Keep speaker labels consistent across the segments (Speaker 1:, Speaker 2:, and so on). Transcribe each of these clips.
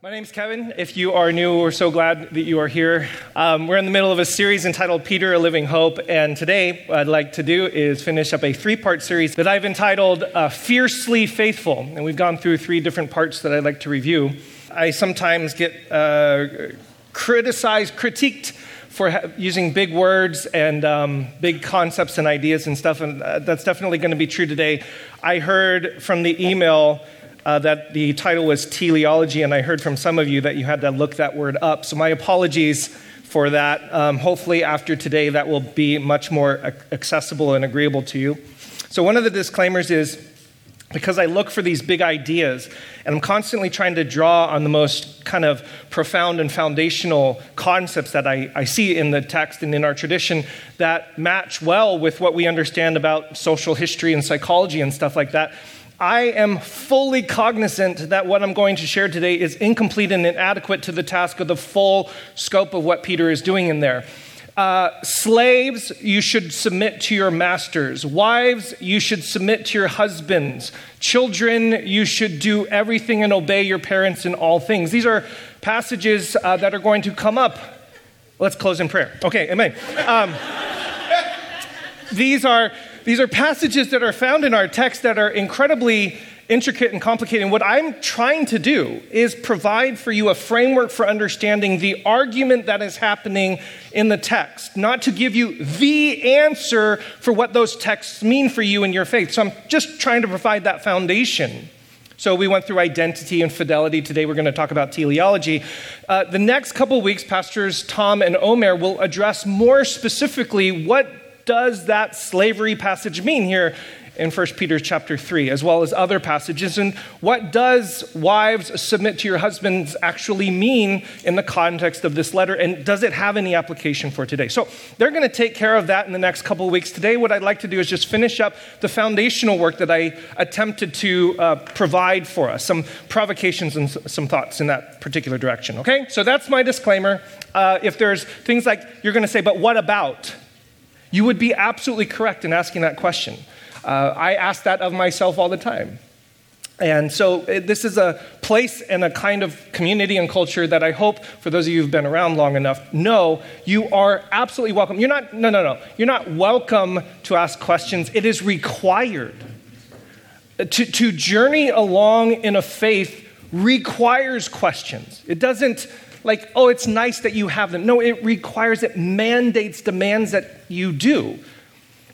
Speaker 1: My name's Kevin. If you are new, we're so glad that you are here. Um, we're in the middle of a series entitled Peter, a Living Hope, and today what I'd like to do is finish up a three part series that I've entitled uh, Fiercely Faithful. And we've gone through three different parts that I'd like to review. I sometimes get uh, criticized, critiqued for ha- using big words and um, big concepts and ideas and stuff, and uh, that's definitely going to be true today. I heard from the email uh, that the title was teleology, and I heard from some of you that you had to look that word up. So, my apologies for that. Um, hopefully, after today, that will be much more accessible and agreeable to you. So, one of the disclaimers is because I look for these big ideas and I'm constantly trying to draw on the most kind of profound and foundational concepts that I, I, see in the text and in our tradition that match well with what we understand about social history and psychology and stuff like that. I am fully cognizant that what I'm going to share today is incomplete and inadequate to the task of the full scope of what Peter is doing in there. Uh, slaves, you should submit to your masters. Wives, you should submit to your husbands. Children, you should do everything and obey your parents in all things. These are passages uh, that are going to come up. Let's close in prayer. Okay, amen. Um, these are these are passages that are found in our text that are incredibly intricate and complicated. And what I'm trying to do is provide for you a framework for understanding the argument that is happening in the text, not to give you the answer for what those texts mean for you in your faith. So I'm just trying to provide that foundation. So we went through identity and fidelity. Today we're going to talk about teleology. Uh, the next couple weeks, pastors Tom and Omer will address more specifically what does that slavery passage mean here in 1 Peter chapter 3, as well as other passages. And what does wives submit to your husbands actually mean in the context of this letter? And does it have any application for today? So they're going to take care of that in the next couple of weeks. Today, what I'd like to do is just finish up the foundational work that I attempted to uh, provide for us, some provocations and some thoughts in that particular direction. Okay? So that's my disclaimer. Uh, if there's things like you're going to say, but what about? You would be absolutely correct in asking that question. Uh, I ask that of myself all the time. And so, it, this is a place and a kind of community and culture that I hope, for those of you who've been around long enough, know you are absolutely welcome. You're not, no, no, no. You're not welcome to ask questions. It is required. To, to journey along in a faith requires questions. It doesn't like, oh, it's nice that you have them. No, it requires, it mandates, demands that you do.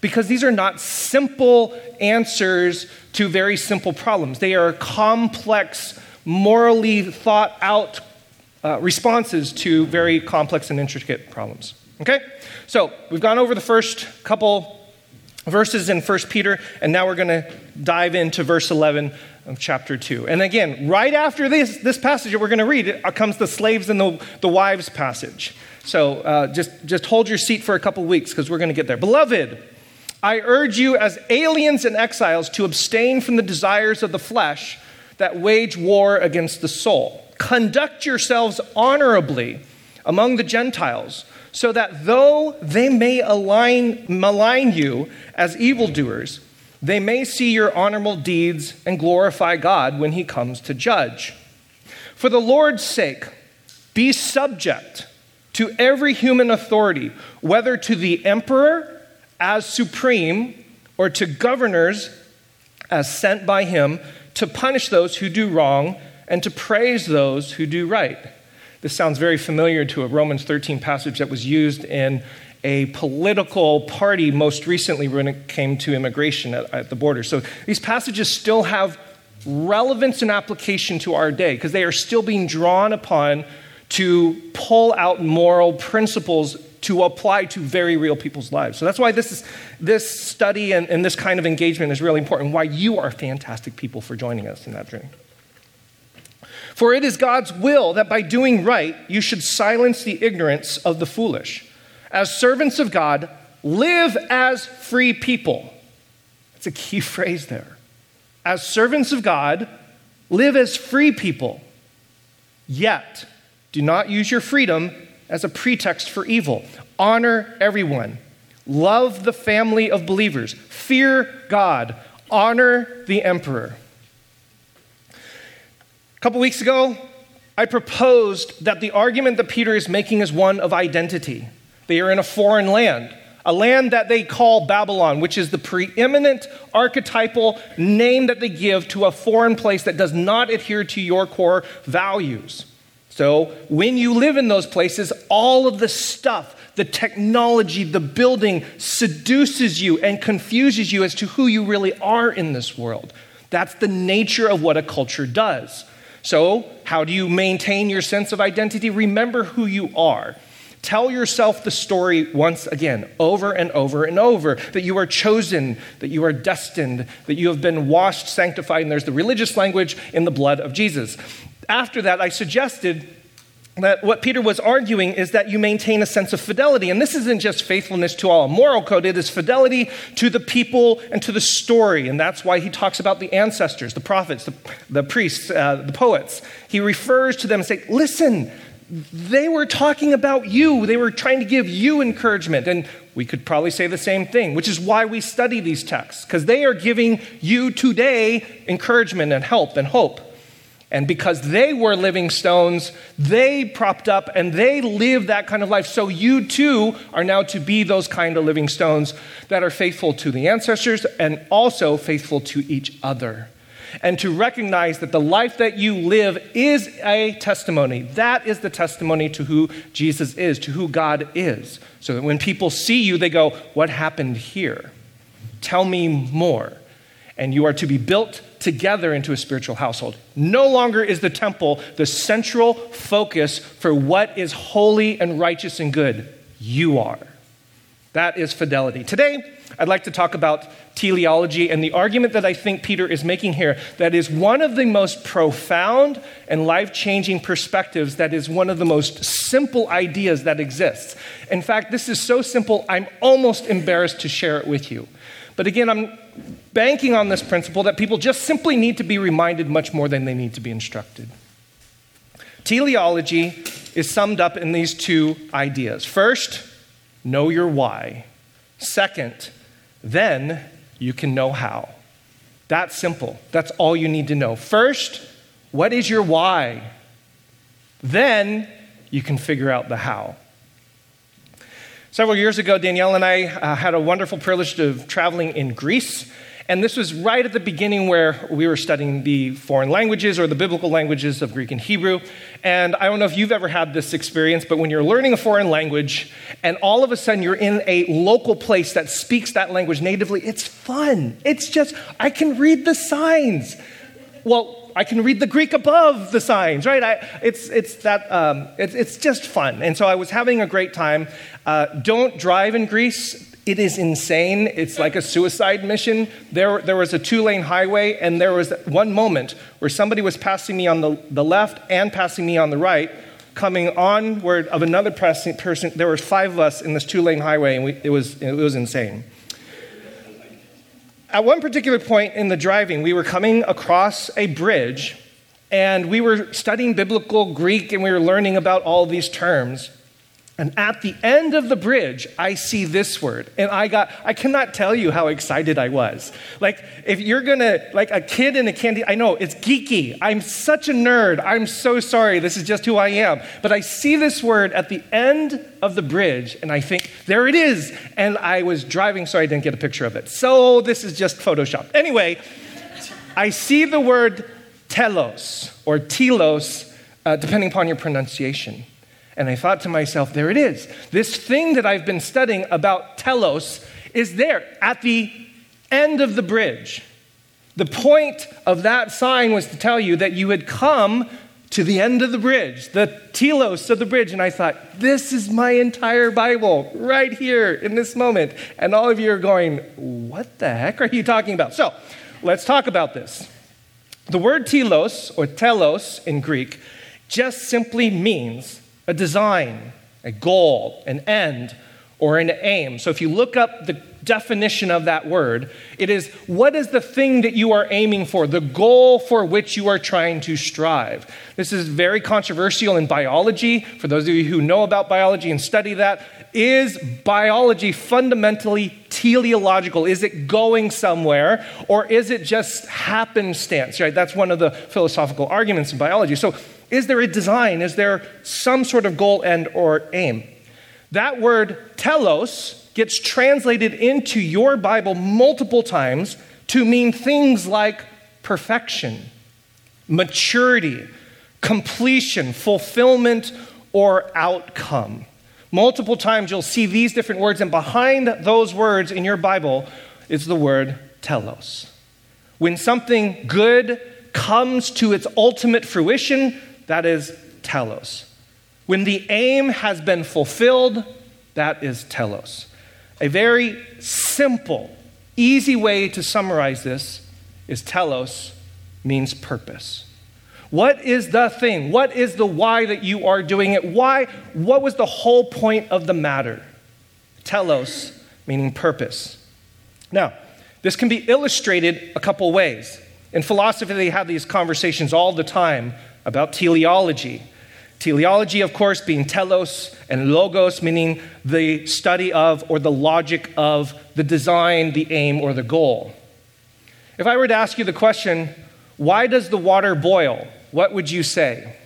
Speaker 1: Because these are not simple answers to very simple problems. They are complex, morally thought out uh, responses to very complex and intricate problems. Okay? So we've gone over the first couple verses in 1 Peter, and now we're going to dive into verse 11 of chapter 2. And again, right after this, this passage that we're going to read comes the slaves and the, the wives passage. So uh, just, just hold your seat for a couple weeks because we're going to get there. Beloved, I urge you as aliens and exiles to abstain from the desires of the flesh that wage war against the soul. Conduct yourselves honorably among the Gentiles, so that though they may align, malign you as evildoers, they may see your honorable deeds and glorify God when he comes to judge. For the Lord's sake, be subject to every human authority, whether to the emperor as supreme or to governors as sent by him to punish those who do wrong and to praise those who do right. This sounds very familiar to a Romans 13 passage that was used in a political party most recently when it came to immigration at, at the border. So these passages still have relevance and application to our day because they are still being drawn upon to pull out moral principles to apply to very real people's lives. So that's why this, is, this study and, and this kind of engagement is really important, why you are fantastic people for joining us in that journey. For it is God's will that by doing right, you should silence the ignorance of the foolish as servants of God, live as free people. That's a key phrase there. As servants of God, live as free people. Yet, do not use your freedom as a pretext for evil. Honor everyone. Love the family of believers. Fear God. Honor the emperor. A couple weeks ago, I proposed that the argument that Peter is making is one of identity. They are in a foreign land, a land that they call Babylon, which is the preeminent archetypal name that they give to a foreign place that does not adhere to your core values. So, when you live in those places, all of the stuff, the technology, the building seduces you and confuses you as to who you really are in this world. That's the nature of what a culture does. So, how do you maintain your sense of identity? Remember who you are. Tell yourself the story once again, over and over and over, that you are chosen, that you are destined, that you have been washed, sanctified, and there's the religious language in the blood of Jesus. After that, I suggested that what Peter was arguing is that you maintain a sense of fidelity. And this isn't just faithfulness to all a moral code, it is fidelity to the people and to the story. And that's why he talks about the ancestors, the prophets, the, the priests, uh, the poets. He refers to them and say, listen, they were talking about you. They were trying to give you encouragement. And we could probably say the same thing, which is why we study these texts, because they are giving you today encouragement and help and hope. And because they were living stones, they propped up and they lived that kind of life. So you too are now to be those kind of living stones that are faithful to the ancestors and also faithful to each other. And to recognize that the life that you live is a testimony. That is the testimony to who Jesus is, to who God is. So that when people see you, they go, What happened here? Tell me more. And you are to be built together into a spiritual household. No longer is the temple the central focus for what is holy and righteous and good. You are. That is fidelity. Today, I'd like to talk about teleology and the argument that I think Peter is making here that is one of the most profound and life changing perspectives, that is one of the most simple ideas that exists. In fact, this is so simple, I'm almost embarrassed to share it with you. But again, I'm banking on this principle that people just simply need to be reminded much more than they need to be instructed. Teleology is summed up in these two ideas. First, know your why. Second, then you can know how. That's simple. That's all you need to know. First, what is your why? Then you can figure out the how. Several years ago, Danielle and I uh, had a wonderful privilege of traveling in Greece. And this was right at the beginning where we were studying the foreign languages or the biblical languages of Greek and Hebrew. And I don't know if you've ever had this experience, but when you're learning a foreign language and all of a sudden you're in a local place that speaks that language natively, it's fun. It's just, I can read the signs. Well, I can read the Greek above the signs, right? I, it's, it's, that, um, it's, it's just fun. And so I was having a great time. Uh, don't drive in Greece. It is insane. It's like a suicide mission. There, there was a two lane highway, and there was one moment where somebody was passing me on the, the left and passing me on the right, coming onward of another person. There were five of us in this two lane highway, and we, it, was, it was insane. At one particular point in the driving, we were coming across a bridge and we were studying biblical Greek and we were learning about all these terms. And at the end of the bridge, I see this word. And I got, I cannot tell you how excited I was. Like, if you're gonna, like a kid in a candy, I know it's geeky. I'm such a nerd. I'm so sorry. This is just who I am. But I see this word at the end of the bridge, and I think, there it is. And I was driving, so I didn't get a picture of it. So this is just Photoshop. Anyway, I see the word telos or telos, uh, depending upon your pronunciation. And I thought to myself, there it is. This thing that I've been studying about telos is there at the end of the bridge. The point of that sign was to tell you that you had come to the end of the bridge, the telos of the bridge. And I thought, this is my entire Bible right here in this moment. And all of you are going, what the heck are you talking about? So let's talk about this. The word telos or telos in Greek just simply means a design, a goal, an end, or an aim. So if you look up the definition of that word, it is what is the thing that you are aiming for, the goal for which you are trying to strive. This is very controversial in biology. For those of you who know about biology and study that, is biology fundamentally teleological? Is it going somewhere or is it just happenstance? Right? That's one of the philosophical arguments in biology. So Is there a design? Is there some sort of goal and or aim? That word telos gets translated into your Bible multiple times to mean things like perfection, maturity, completion, fulfillment, or outcome. Multiple times you'll see these different words, and behind those words in your Bible is the word telos. When something good comes to its ultimate fruition, that is telos. When the aim has been fulfilled, that is telos. A very simple, easy way to summarize this is telos means purpose. What is the thing? What is the why that you are doing it? Why? What was the whole point of the matter? Telos meaning purpose. Now, this can be illustrated a couple ways. In philosophy, they have these conversations all the time about teleology. Teleology, of course, being telos and logos, meaning the study of or the logic of the design, the aim, or the goal. If I were to ask you the question, why does the water boil? What would you say?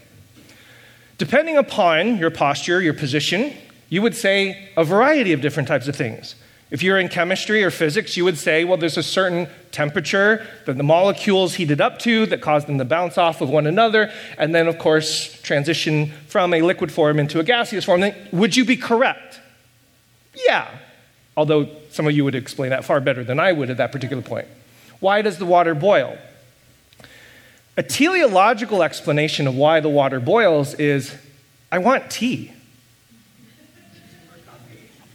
Speaker 1: Depending upon your posture, your position, you would say a variety of different types of things. If you're in chemistry or physics, you would say, well, there's a certain temperature that the molecules heated up to that caused them to bounce off of one another, and then, of course, transition from a liquid form into a gaseous form. Would you be correct? Yeah. Although some of you would explain that far better than I would at that particular point. Why does the water boil? A teleological explanation of why the water boils is I want tea.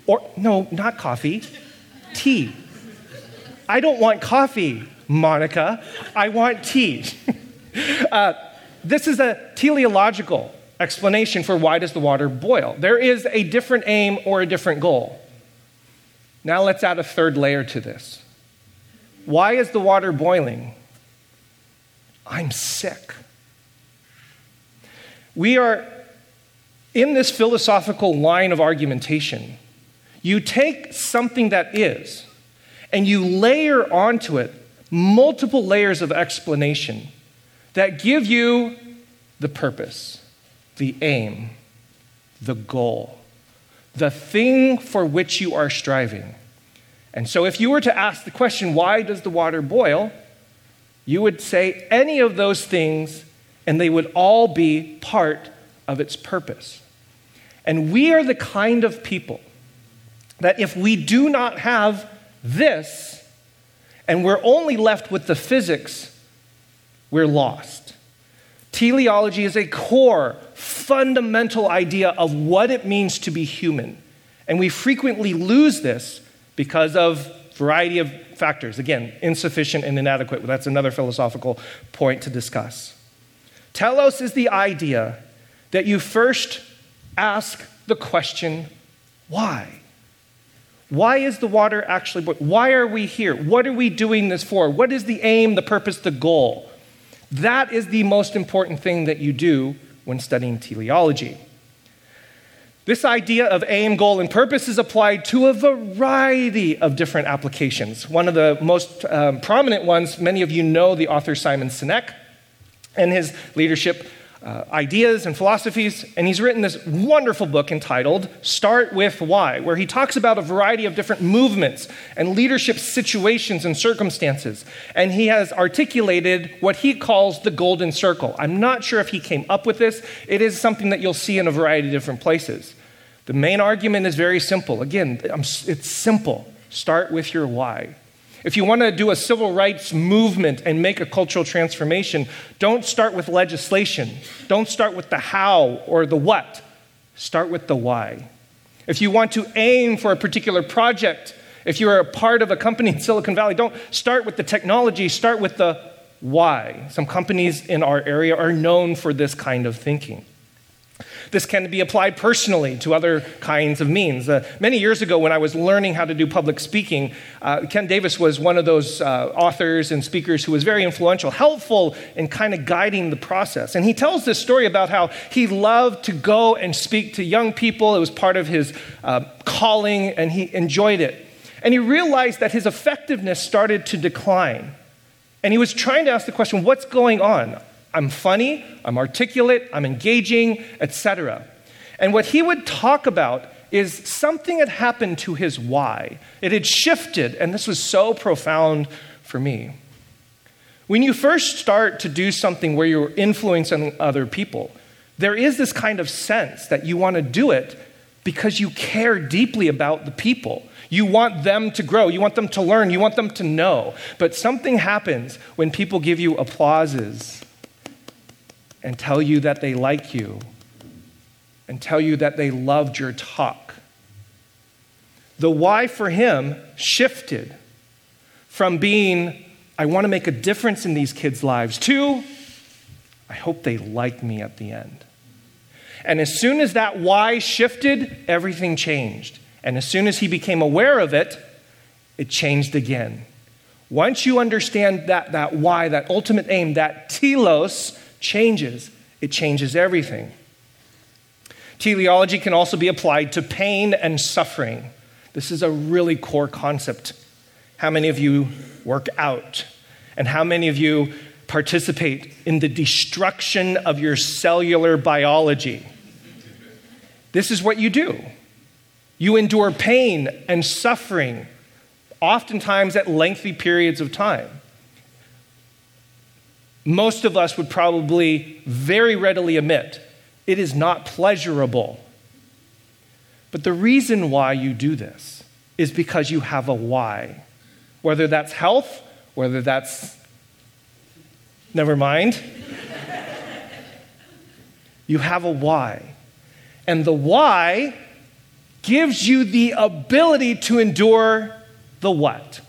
Speaker 1: Or, no, not coffee, tea. I don't want coffee, Monica. I want tea. uh, this is a teleological explanation for why does the water boil. There is a different aim or a different goal. Now let's add a third layer to this. Why is the water boiling? I'm sick. We are in this philosophical line of argumentation you take something that is and you layer onto it multiple layers of explanation that give you the purpose, the aim, the goal, the thing for which you are striving. And so, if you were to ask the question, why does the water boil? You would say any of those things, and they would all be part of its purpose. And we are the kind of people that if we do not have this, and we're only left with the physics, we're lost. Teleology is a core, fundamental idea of what it means to be human. And we frequently lose this because of variety of factors. Again, insufficient and inadequate. That's another philosophical point to discuss. Telos is the idea that you first ask the question, why? Why is the water actually Why are we here? What are we doing this for? What is the aim, the purpose, the goal? That is the most important thing that you do when studying teleology. This idea of aim, goal, and purpose is applied to a variety of different applications. One of the most um, prominent ones, many of you know the author Simon Sinek and his leadership uh, ideas and philosophies, and he's written this wonderful book entitled Start with Why, where he talks about a variety of different movements and leadership situations and circumstances. And he has articulated what he calls the golden circle. I'm not sure if he came up with this, it is something that you'll see in a variety of different places. The main argument is very simple. Again, it's simple. Start with your why. If you want to do a civil rights movement and make a cultural transformation, don't start with legislation. Don't start with the how or the what. Start with the why. If you want to aim for a particular project, if you're a part of a company in Silicon Valley, don't start with the technology, start with the why. Some companies in our area are known for this kind of thinking. This can be applied personally to other kinds of means. Uh, many years ago, when I was learning how to do public speaking, uh, Ken Davis was one of those uh, authors and speakers who was very influential, helpful in kind of guiding the process. And he tells this story about how he loved to go and speak to young people. It was part of his uh, calling, and he enjoyed it. And he realized that his effectiveness started to decline. And he was trying to ask the question what's going on? I'm funny, I'm articulate, I'm engaging, etc. And what he would talk about is something had happened to his why. It had shifted, and this was so profound for me. When you first start to do something where you're influencing other people, there is this kind of sense that you want to do it because you care deeply about the people. You want them to grow, you want them to learn, you want them to know. But something happens when people give you applauses and tell you that they like you and tell you that they loved your talk. The why for him shifted from being, I want to make a difference in these kids' lives, to, I hope they like me at the end. And as soon as that why shifted, everything changed. And as soon as he became aware of it, it changed again. Once you understand that, that why, that ultimate aim, that telos changes, it changes everything. Teleology can also be applied to pain and suffering. This is a really core concept. How many of you work out? And how many of you participate in the destruction of your cellular biology? This is what you do. You endure pain and suffering, oftentimes at lengthy periods of time. Most of us would probably very readily admit it is not pleasurable. But the reason why you do this is because you have a why. Whether that's health, whether that's, never mind. you have a why. And the why gives you the ability to endure the what?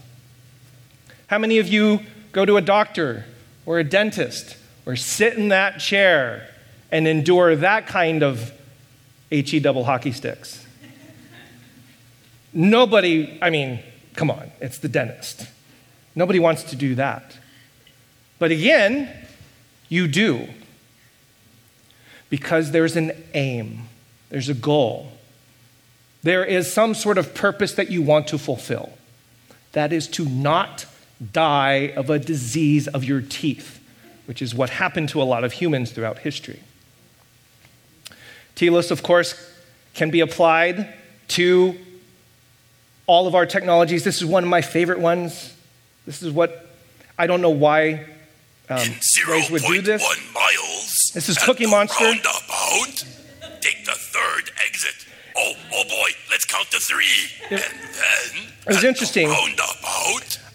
Speaker 1: How many of you go to a doctor or a dentist or sit in that chair and endure that kind of HE double hockey sticks? Nobody, I mean, come on, it's the dentist. Nobody wants to do that. But again, you do. Because there's an aim, there's a goal. There is some sort of purpose that you want to fulfill. That is to not die of a disease of your teeth, which is what happened to a lot of humans throughout history. Telos, of course, can be applied to all of our technologies. This is one of my favorite ones. This is what I don't know why um, would do this.
Speaker 2: Miles
Speaker 1: this is Cookie Monster.
Speaker 2: Roundabout, take the third exit. Oh, oh boy, let's count to three.
Speaker 1: It,
Speaker 2: and then.
Speaker 1: It was interesting.
Speaker 2: Roundabout.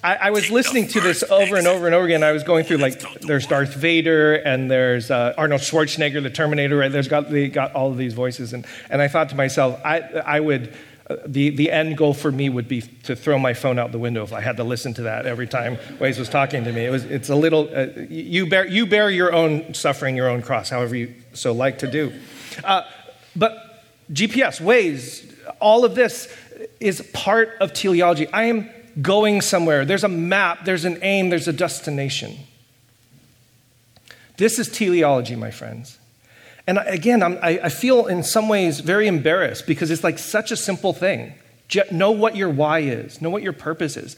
Speaker 1: I, I, was listening to this over and over and over again. I was going through like there's Darth Vader and there's uh, Arnold Schwarzenegger, the Terminator. Right? There's got they got all of these voices, and and I thought to myself, I I would. Uh, the, the end goal for me would be to throw my phone out the window if I had to listen to that every time Waze was talking to me. It was, it's a little, uh, you, bear, you bear your own suffering, your own cross, however you so like to do. Uh, but GPS, Waze, all of this is part of teleology. I am going somewhere. There's a map, there's an aim, there's a destination. This is teleology, my friends. And again, I, I feel in some ways very embarrassed because it's like such a simple thing. Know what your why is, know what your purpose is.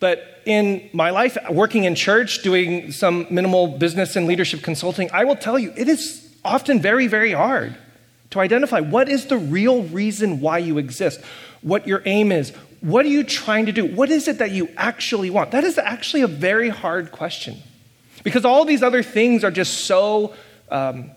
Speaker 1: But in my life, working in church, doing some minimal business and leadership consulting, I will tell you, it is often very, very hard to identify what is the real reason why you exist, what your aim is, what are you trying to do, what is it that you actually want. That is actually a very hard question because all these other things are just so um,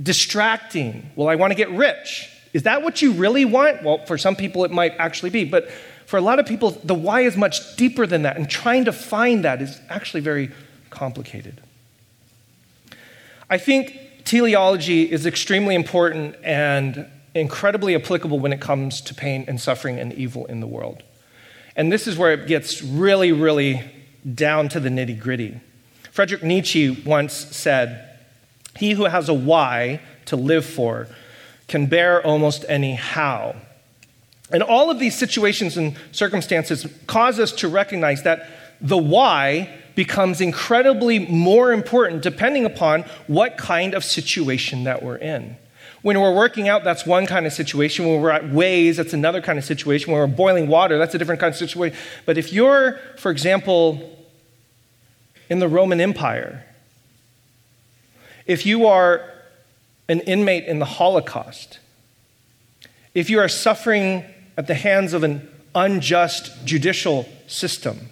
Speaker 1: distracting. Well, I want to get rich. Is that what you really want? Well, for some people, it might actually be, but for a lot of people, the why is much deeper than that, and trying to find that is actually very complicated. I think teleology is extremely important and incredibly applicable when it comes to pain and suffering and evil in the world. And this is where it gets really, really down to the nitty gritty. Friedrich Nietzsche once said, He who has a why to live for can bear almost any how. And all of these situations and circumstances cause us to recognize that the why becomes incredibly more important depending upon what kind of situation that we're in. When we're working out, that's one kind of situation. When we're at Waze, that's another kind of situation. When we're boiling water, that's a different kind of situation. But if you're, for example, in the Roman Empire, If you are an inmate in the Holocaust, if you are suffering at the hands of an unjust judicial system,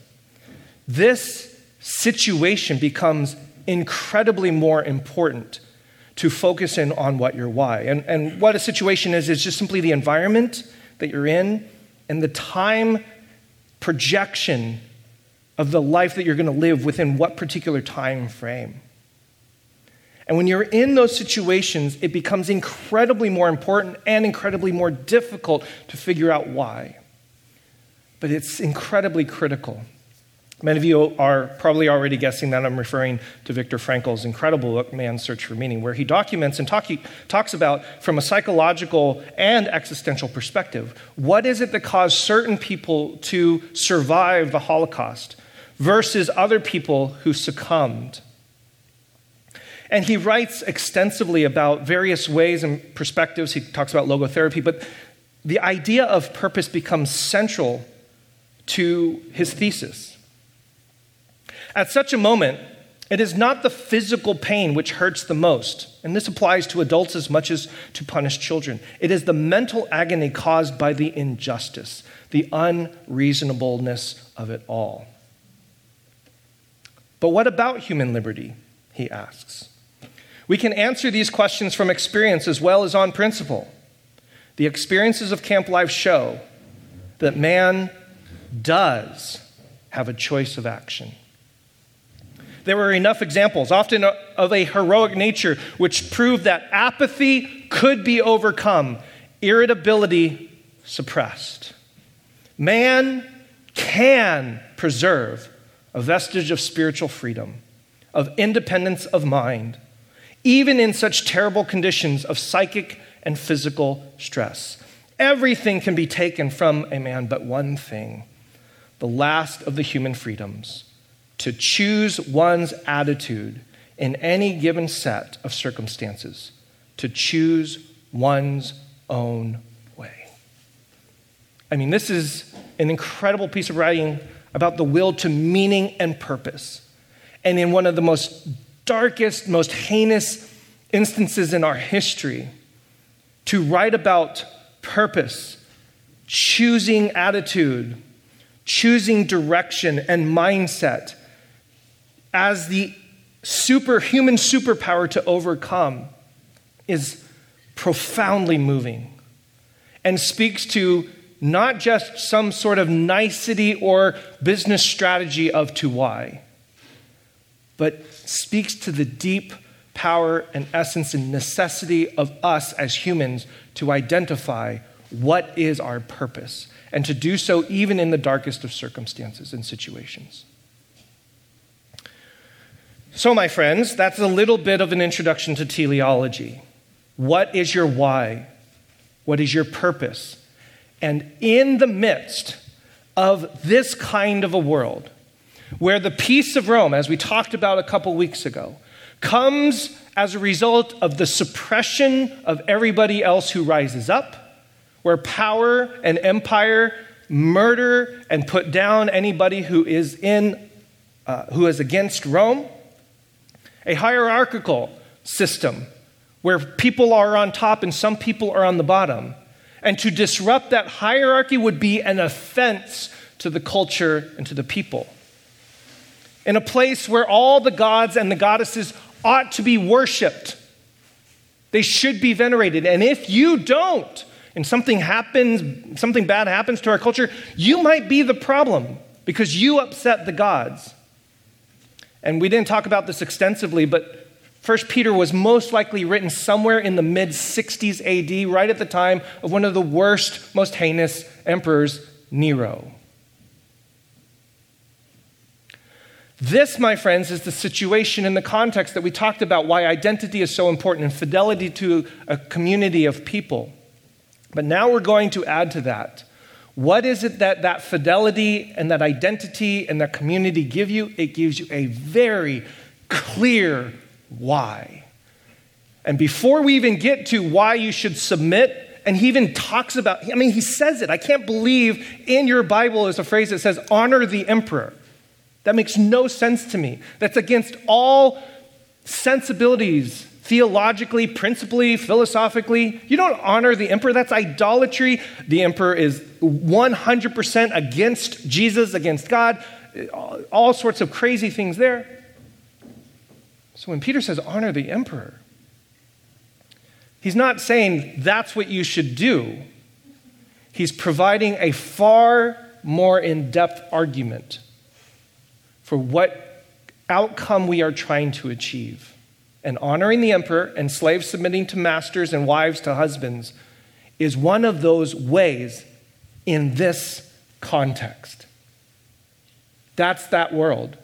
Speaker 1: this situation becomes incredibly more important to focus in on what your why. And, and what a situation is, is just simply the environment that you're in and the time projection of the life that you're going to live within what particular time frame. And when you're in those situations, it becomes incredibly more important and incredibly more difficult to figure out why. But it's incredibly critical. Many of you are probably already guessing that I'm referring to Viktor Frankl's incredible book, Man's Search for Meaning, where he documents and talk, talks about, from a psychological and existential perspective, what is it that caused certain people to survive the Holocaust versus other people who succumbed. And he writes extensively about various ways and perspectives. He talks about logotherapy, but the idea of purpose becomes central to his thesis. At such a moment, it is not the physical pain which hurts the most, and this applies to adults as much as to punished children. It is the mental agony caused by the injustice, the unreasonableness of it all. But what about human liberty? He asks. We can answer these questions from experience as well as on principle. The experiences of camp life show that man does have a choice of action. There were enough examples, often of a heroic nature, which proved that apathy could be overcome, irritability suppressed. Man can preserve a vestige of spiritual freedom, of independence of mind, even in such terrible conditions of psychic and physical stress. Everything can be taken from a man, but one thing the last of the human freedoms to choose one's attitude in any given set of circumstances, to choose one's own way. I mean, this is an incredible piece of writing about the will to meaning and purpose. And in one of the most darkest, most heinous instances in our history, to write about purpose, choosing attitude, choosing direction and mindset as the superhuman superpower to overcome is profoundly moving and speaks to not just some sort of nicety or business strategy of to why, but speaks to the deep power and essence and necessity of us as humans to identify what is our purpose and to do so even in the darkest of circumstances and situations. So, my friends, that's a little bit of an introduction to teleology. What is your why? What is your purpose? And in the midst of this kind of a world, where the peace of Rome, as we talked about a couple weeks ago, comes as a result of the suppression of everybody else who rises up, where power and empire murder and put down anybody who is in uh, who is against Rome a hierarchical system where people are on top and some people are on the bottom. And to disrupt that hierarchy would be an offense to the culture and to the people. In a place where all the gods and the goddesses ought to be worshiped, they should be venerated. And if you don't, and something happens, something bad happens to our culture, you might be the problem because you upset the gods. And we didn't talk about this extensively, but 1 Peter was most likely written somewhere in the mid 60s AD, right at the time of one of the worst, most heinous emperors, Nero. This, my friends, is the situation in the context that we talked about why identity is so important and fidelity to a community of people. But now we're going to add to that what is it that that fidelity and that identity and that community give you? It gives you a very clear why. And before we even get to why you should submit, and he even talks about, I mean, he says it. I can't believe in your Bible is a phrase that says, honor the emperor. That makes no sense to me. That's against all sensibilities theologically, principally, philosophically. You don't honor the emperor, that's idolatry. The emperor is 100% against Jesus, against God, all sorts of crazy things there. So when Peter says honor the emperor, he's not saying that's what you should do. He's providing a far more in depth argument for what outcome we are trying to achieve and honoring the emperor and slaves submitting to masters and wives to husbands is one of those ways in this context. That's that world.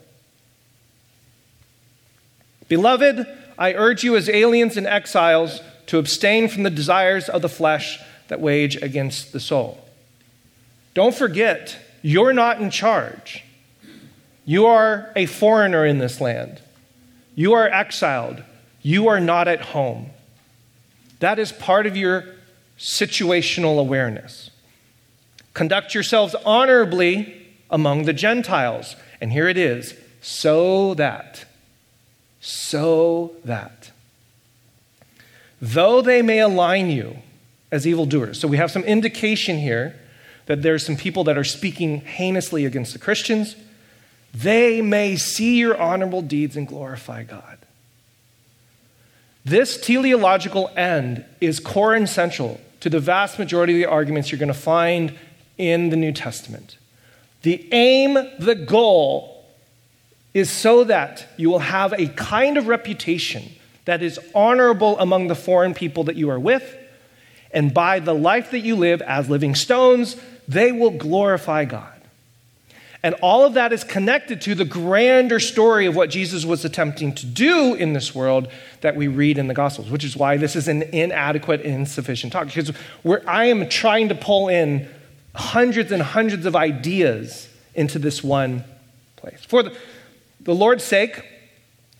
Speaker 1: Beloved, I urge you as aliens and exiles to abstain from the desires of the flesh that wage against the soul. Don't forget, you're not in charge. You are a foreigner in this land. You are exiled you are not at home. That is part of your situational awareness. Conduct yourselves honorably among the Gentiles. And here it is so that, so that, though they may align you as evildoers. So we have some indication here that there's some people that are speaking heinously against the Christians. They may see your honorable deeds and glorify God. This teleological end is core and central to the vast majority of the arguments you're going to find in the New Testament. The aim, the goal, is so that you will have a kind of reputation that is honorable among the foreign people that you are with, and by the life that you live as living stones, they will glorify God. And all of that is connected to the grander story of what Jesus was attempting to do in this world that we read in the Gospels, which is why this is an inadequate, insufficient talk. Because I am trying to pull in hundreds and hundreds of ideas into this one place. For the, the Lord's sake,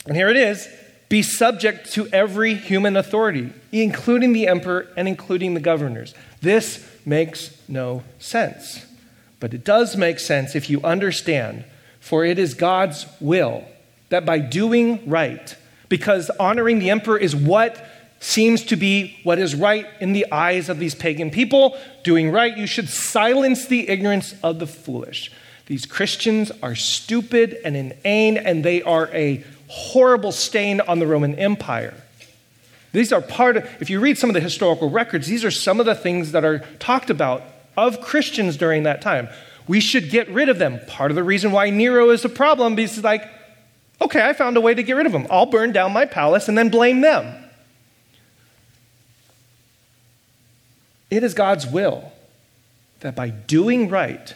Speaker 1: and here it is be subject to every human authority, including the emperor and including the governors. This makes no sense. But it does make sense if you understand, for it is God's will that by doing right, because honoring the emperor is what seems to be what is right in the eyes of these pagan people, doing right, you should silence the ignorance of the foolish. These Christians are stupid and inane, and they are a horrible stain on the Roman Empire. These are part of, if you read some of the historical records, these are some of the things that are talked about of Christians during that time. We should get rid of them. Part of the reason why Nero is a problem is like, okay, I found a way to get rid of them. I'll burn down my palace and then blame them. It is God's will that by doing right,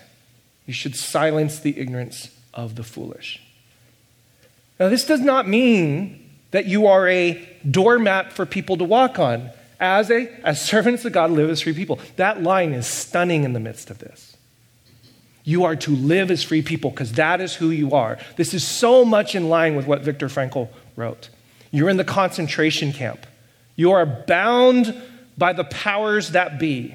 Speaker 1: you should silence the ignorance of the foolish. Now, this does not mean that you are a doormat for people to walk on as, a, as servants of God, live as free people. That line is stunning in the midst of this. You are to live as free people because that is who you are. This is so much in line with what Viktor Frankl wrote. You're in the concentration camp. You are bound by the powers that be,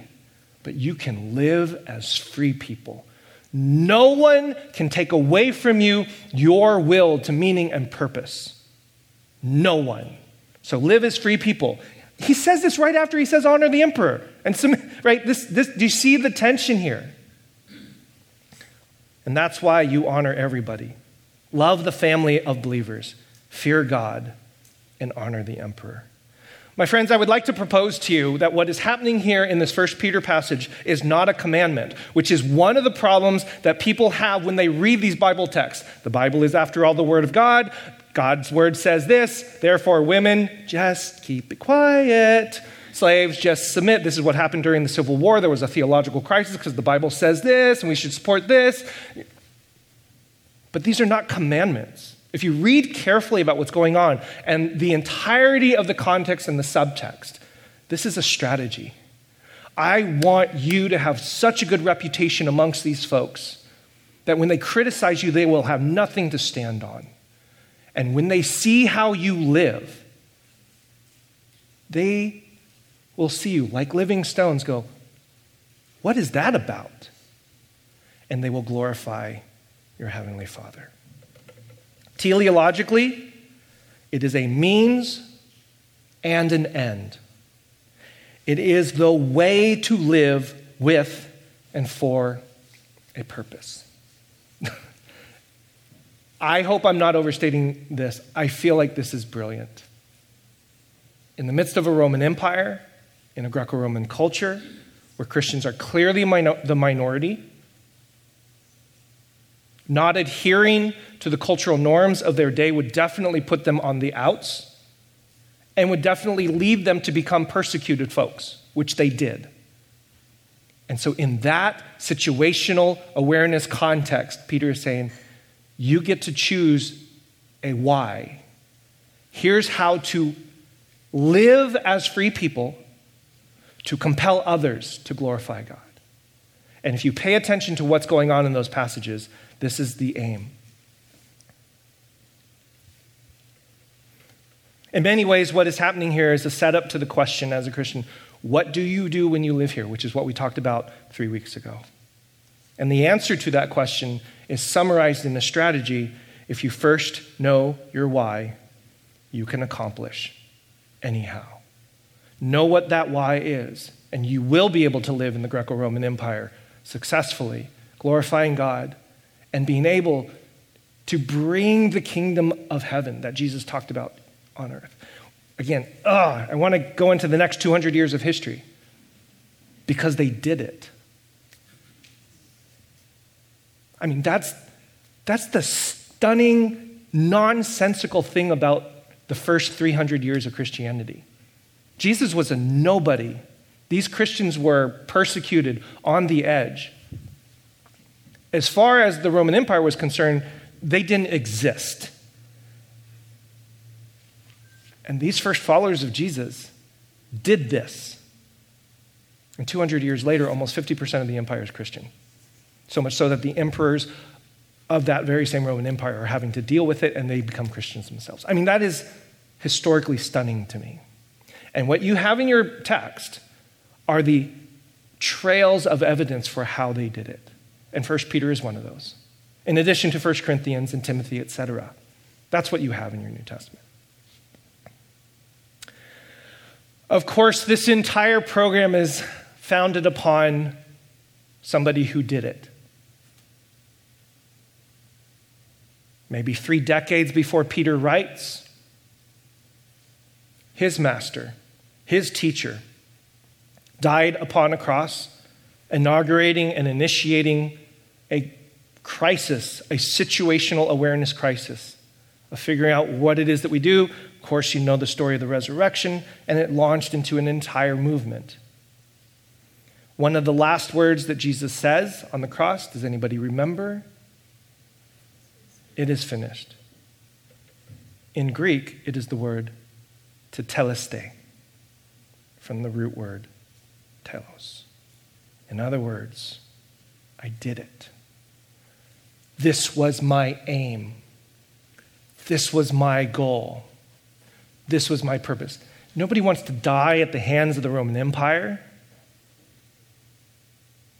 Speaker 1: but you can live as free people. No one can take away from you your will to meaning and purpose. No one. So live as free people. He says this right after he says, honor the emperor. And some, right, this, this, do you see the tension here? And that's why you honor everybody. Love the family of believers, fear God, and honor the emperor. My friends, I would like to propose to you that what is happening here in this first Peter passage is not a commandment, which is one of the problems that people have when they read these Bible texts. The Bible is, after all, the Word of God. God's word says this, therefore, women, just keep it quiet. Slaves, just submit. This is what happened during the Civil War. There was a theological crisis because the Bible says this, and we should support this. But these are not commandments. If you read carefully about what's going on and the entirety of the context and the subtext, this is a strategy. I want you to have such a good reputation amongst these folks that when they criticize you, they will have nothing to stand on. And when they see how you live, they will see you like living stones go, What is that about? And they will glorify your Heavenly Father. Teleologically, it is a means and an end. It is the way to live with and for a purpose. I hope I'm not overstating this. I feel like this is brilliant. In the midst of a Roman Empire, in a Greco Roman culture, where Christians are clearly minor- the minority, not adhering to the cultural norms of their day would definitely put them on the outs and would definitely lead them to become persecuted folks, which they did. And so, in that situational awareness context, Peter is saying, you get to choose a why. Here's how to live as free people to compel others to glorify God. And if you pay attention to what's going on in those passages, this is the aim. In many ways, what is happening here is a setup to the question as a Christian what do you do when you live here? Which is what we talked about three weeks ago. And the answer to that question is summarized in the strategy if you first know your why, you can accomplish anyhow. Know what that why is, and you will be able to live in the Greco Roman Empire successfully, glorifying God, and being able to bring the kingdom of heaven that Jesus talked about on earth. Again, ugh, I want to go into the next 200 years of history because they did it. I mean, that's, that's the stunning, nonsensical thing about the first 300 years of Christianity. Jesus was a nobody. These Christians were persecuted on the edge. As far as the Roman Empire was concerned, they didn't exist. And these first followers of Jesus did this. And 200 years later, almost 50% of the empire is Christian. So much so that the emperors of that very same Roman Empire are having to deal with it and they become Christians themselves. I mean, that is historically stunning to me. And what you have in your text are the trails of evidence for how they did it. And First Peter is one of those. In addition to First Corinthians and Timothy, etc. That's what you have in your New Testament. Of course, this entire program is founded upon somebody who did it. Maybe three decades before Peter writes, his master, his teacher, died upon a cross, inaugurating and initiating a crisis, a situational awareness crisis of figuring out what it is that we do. Of course, you know the story of the resurrection, and it launched into an entire movement. One of the last words that Jesus says on the cross, does anybody remember? It is finished. In Greek, it is the word tetelestai from the root word telos. In other words, I did it. This was my aim. This was my goal. This was my purpose. Nobody wants to die at the hands of the Roman Empire.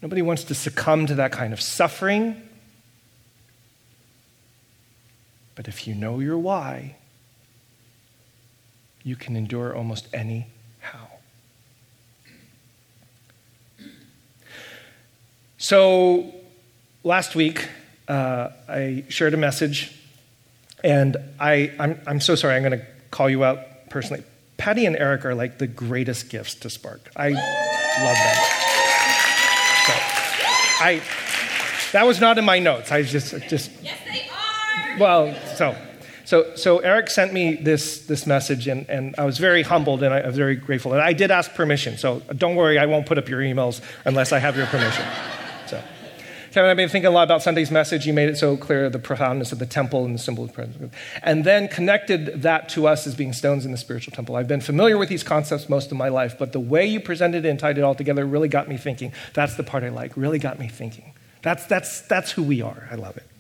Speaker 1: Nobody wants to succumb to that kind of suffering. But if you know your why, you can endure almost any how. So, last week, uh, I shared a message, and I, I'm, I'm so sorry, I'm going to call you out personally. Patty and Eric are like the greatest gifts to Spark. I love them. So, I, that was not in my notes. I just, just.
Speaker 3: Yes.
Speaker 1: Well, so so, so Eric sent me this, this message, and, and I was very humbled and I was very grateful. And I did ask permission, so don't worry, I won't put up your emails unless I have your permission. So, Kevin, I've been thinking a lot about Sunday's message. You made it so clear the profoundness of the temple and the symbol of presence. And then connected that to us as being stones in the spiritual temple. I've been familiar with these concepts most of my life, but the way you presented it and tied it all together really got me thinking. That's the part I like, really got me thinking. That's, that's, that's who we are. I love it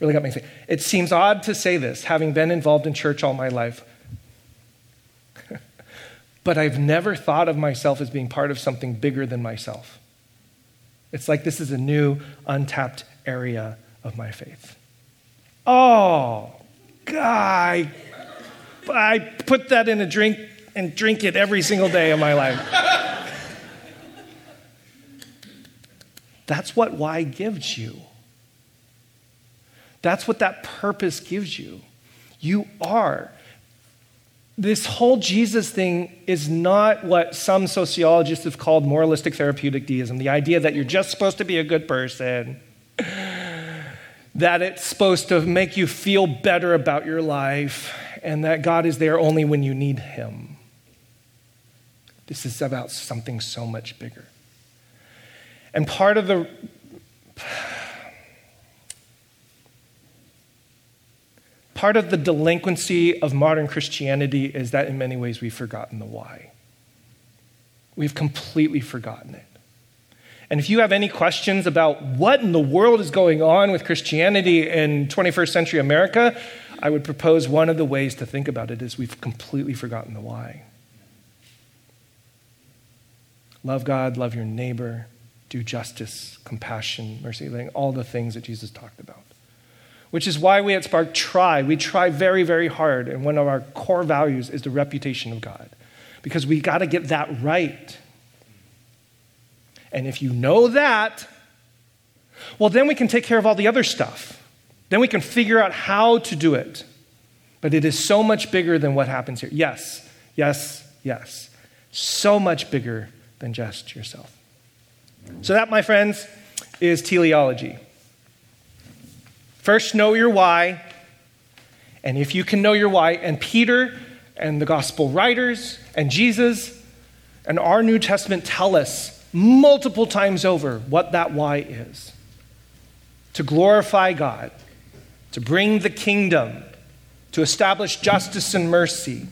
Speaker 1: really got me thinking. It seems odd to say this, having been involved in church all my life. but I've never thought of myself as being part of something bigger than myself. It's like this is a new, untapped area of my faith. Oh, guy. I put that in a drink and drink it every single day of my life. That's what why gives you. That's what that purpose gives you. You are. This whole Jesus thing is not what some sociologists have called moralistic therapeutic deism the idea that you're just supposed to be a good person, that it's supposed to make you feel better about your life, and that God is there only when you need Him. This is about something so much bigger. And part of the part of the delinquency of modern Christianity is that in many ways we've forgotten the why. We've completely forgotten it. And if you have any questions about what in the world is going on with Christianity in 21st century America, I would propose one of the ways to think about it is we've completely forgotten the why. Love God, love your neighbor, do justice, compassion, mercy, all the things that Jesus talked about. Which is why we at Spark try. We try very, very hard. And one of our core values is the reputation of God. Because we got to get that right. And if you know that, well, then we can take care of all the other stuff. Then we can figure out how to do it. But it is so much bigger than what happens here. Yes, yes, yes. So much bigger than just yourself. So, that, my friends, is teleology. First, know your why. And if you can know your why, and Peter and the gospel writers and Jesus and our New Testament tell us multiple times over what that why is to glorify God, to bring the kingdom, to establish justice and mercy,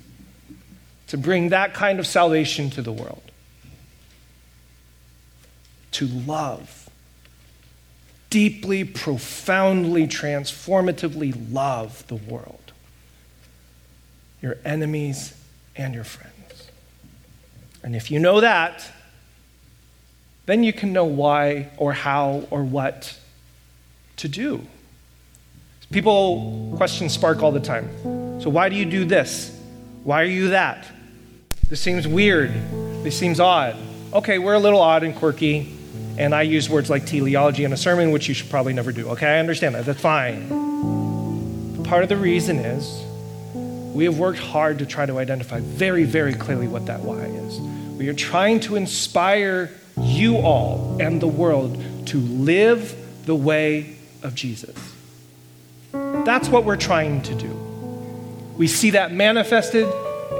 Speaker 1: to bring that kind of salvation to the world to love. Deeply, profoundly, transformatively love the world, your enemies and your friends. And if you know that, then you can know why or how or what to do. People question Spark all the time. So, why do you do this? Why are you that? This seems weird. This seems odd. Okay, we're a little odd and quirky and I use words like teleology in a sermon, which you should probably never do. Okay, I understand that. That's fine. Part of the reason is we have worked hard to try to identify very, very clearly what that why is. We are trying to inspire you all and the world to live the way of Jesus. That's what we're trying to do. We see that manifested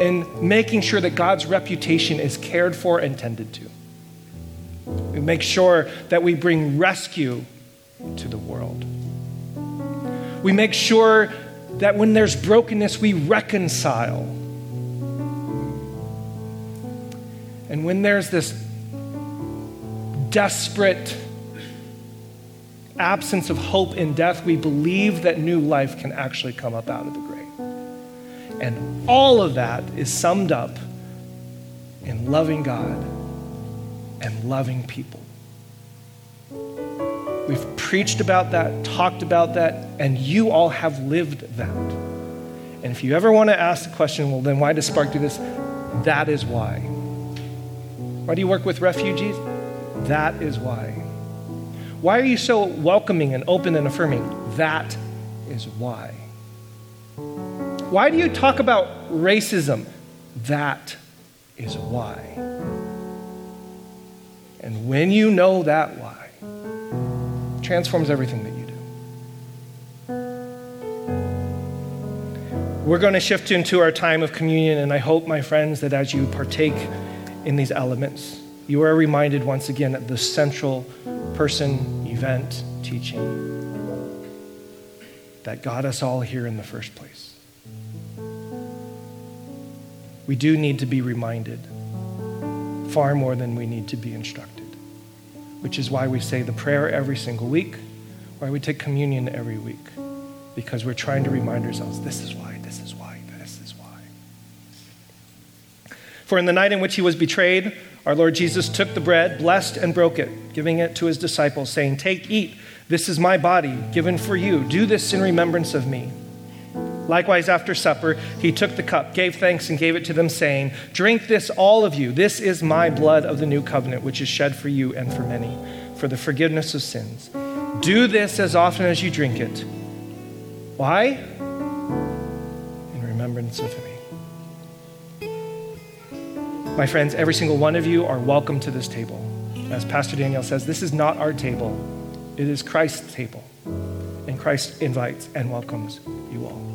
Speaker 1: in making sure that God's reputation is cared for and tended to. We make sure that we bring rescue to the world. We make sure that when there's brokenness, we reconcile. And when there's this desperate absence of hope in death, we believe that new life can actually come up out of the grave. And all of that is summed up in loving God and loving people. We've preached about that, talked about that, and you all have lived that. And if you ever want to ask the question, well, then why does Spark do this? That is why. Why do you work with refugees? That is why. Why are you so welcoming and open and affirming? That is why. Why do you talk about racism? That is why. And when you know that why, transforms everything that you do. We're going to shift into our time of communion, and I hope, my friends, that as you partake in these elements, you are reminded once again of the central person, event, teaching that got us all here in the first place. We do need to be reminded far more than we need to be instructed, which is why we say the prayer every single week, why we take communion every week, because we're trying to remind ourselves this is why, this is why, this is why. For in the night in which he was betrayed, our Lord Jesus took the bread, blessed and broke it, giving it to his disciples, saying, Take, eat, this is my body given for you. Do this in remembrance of me. Likewise, after supper, he took the cup, gave thanks, and gave it to them, saying, Drink this, all of you. This is my blood of the new covenant, which is shed for you and for many, for the forgiveness of sins. Do this as often as you drink it. Why? In remembrance of me. My friends, every single one of you are welcome to this table. As Pastor Daniel says, this is not our table, it is Christ's table. And Christ invites and welcomes you all.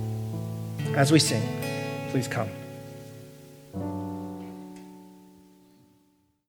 Speaker 1: As we sing, please come.